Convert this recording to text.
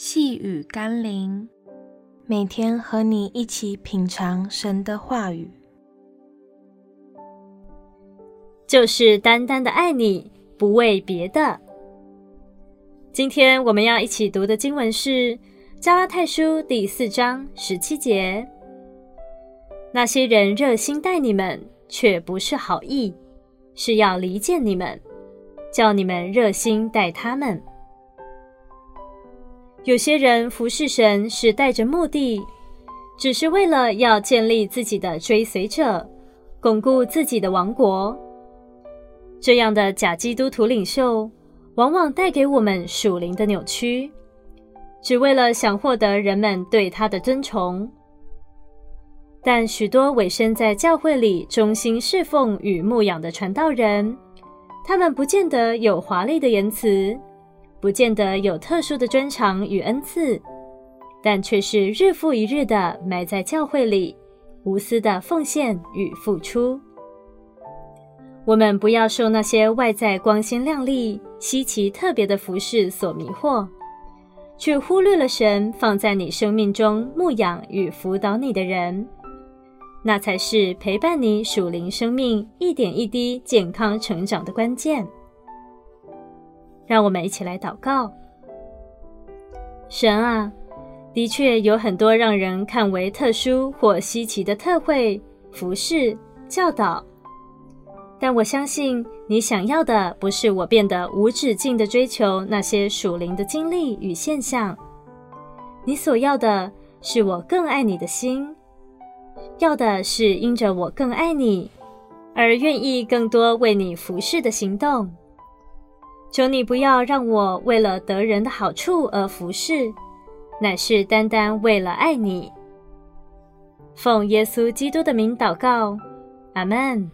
细雨甘霖，每天和你一起品尝神的话语，就是单单的爱你，不为别的。今天我们要一起读的经文是《加拉太书》第四章十七节。那些人热心待你们，却不是好意，是要离间你们，叫你们热心待他们。有些人服侍神是带着目的，只是为了要建立自己的追随者，巩固自己的王国。这样的假基督徒领袖，往往带给我们属灵的扭曲，只为了想获得人们对他的尊崇。但许多委身在教会里忠心侍奉与牧养的传道人，他们不见得有华丽的言辞。不见得有特殊的专长与恩赐，但却是日复一日的埋在教会里，无私的奉献与付出。我们不要受那些外在光鲜亮丽、稀奇特别的服饰所迷惑，却忽略了神放在你生命中牧养与辅导你的人，那才是陪伴你属灵生命一点一滴健康成长的关键。让我们一起来祷告。神啊，的确有很多让人看为特殊或稀奇的特会、服饰、教导，但我相信你想要的不是我变得无止境的追求那些属灵的经历与现象，你所要的是我更爱你的心，要的是因着我更爱你而愿意更多为你服侍的行动。求你不要让我为了得人的好处而服侍，乃是单单为了爱你。奉耶稣基督的名祷告，阿门。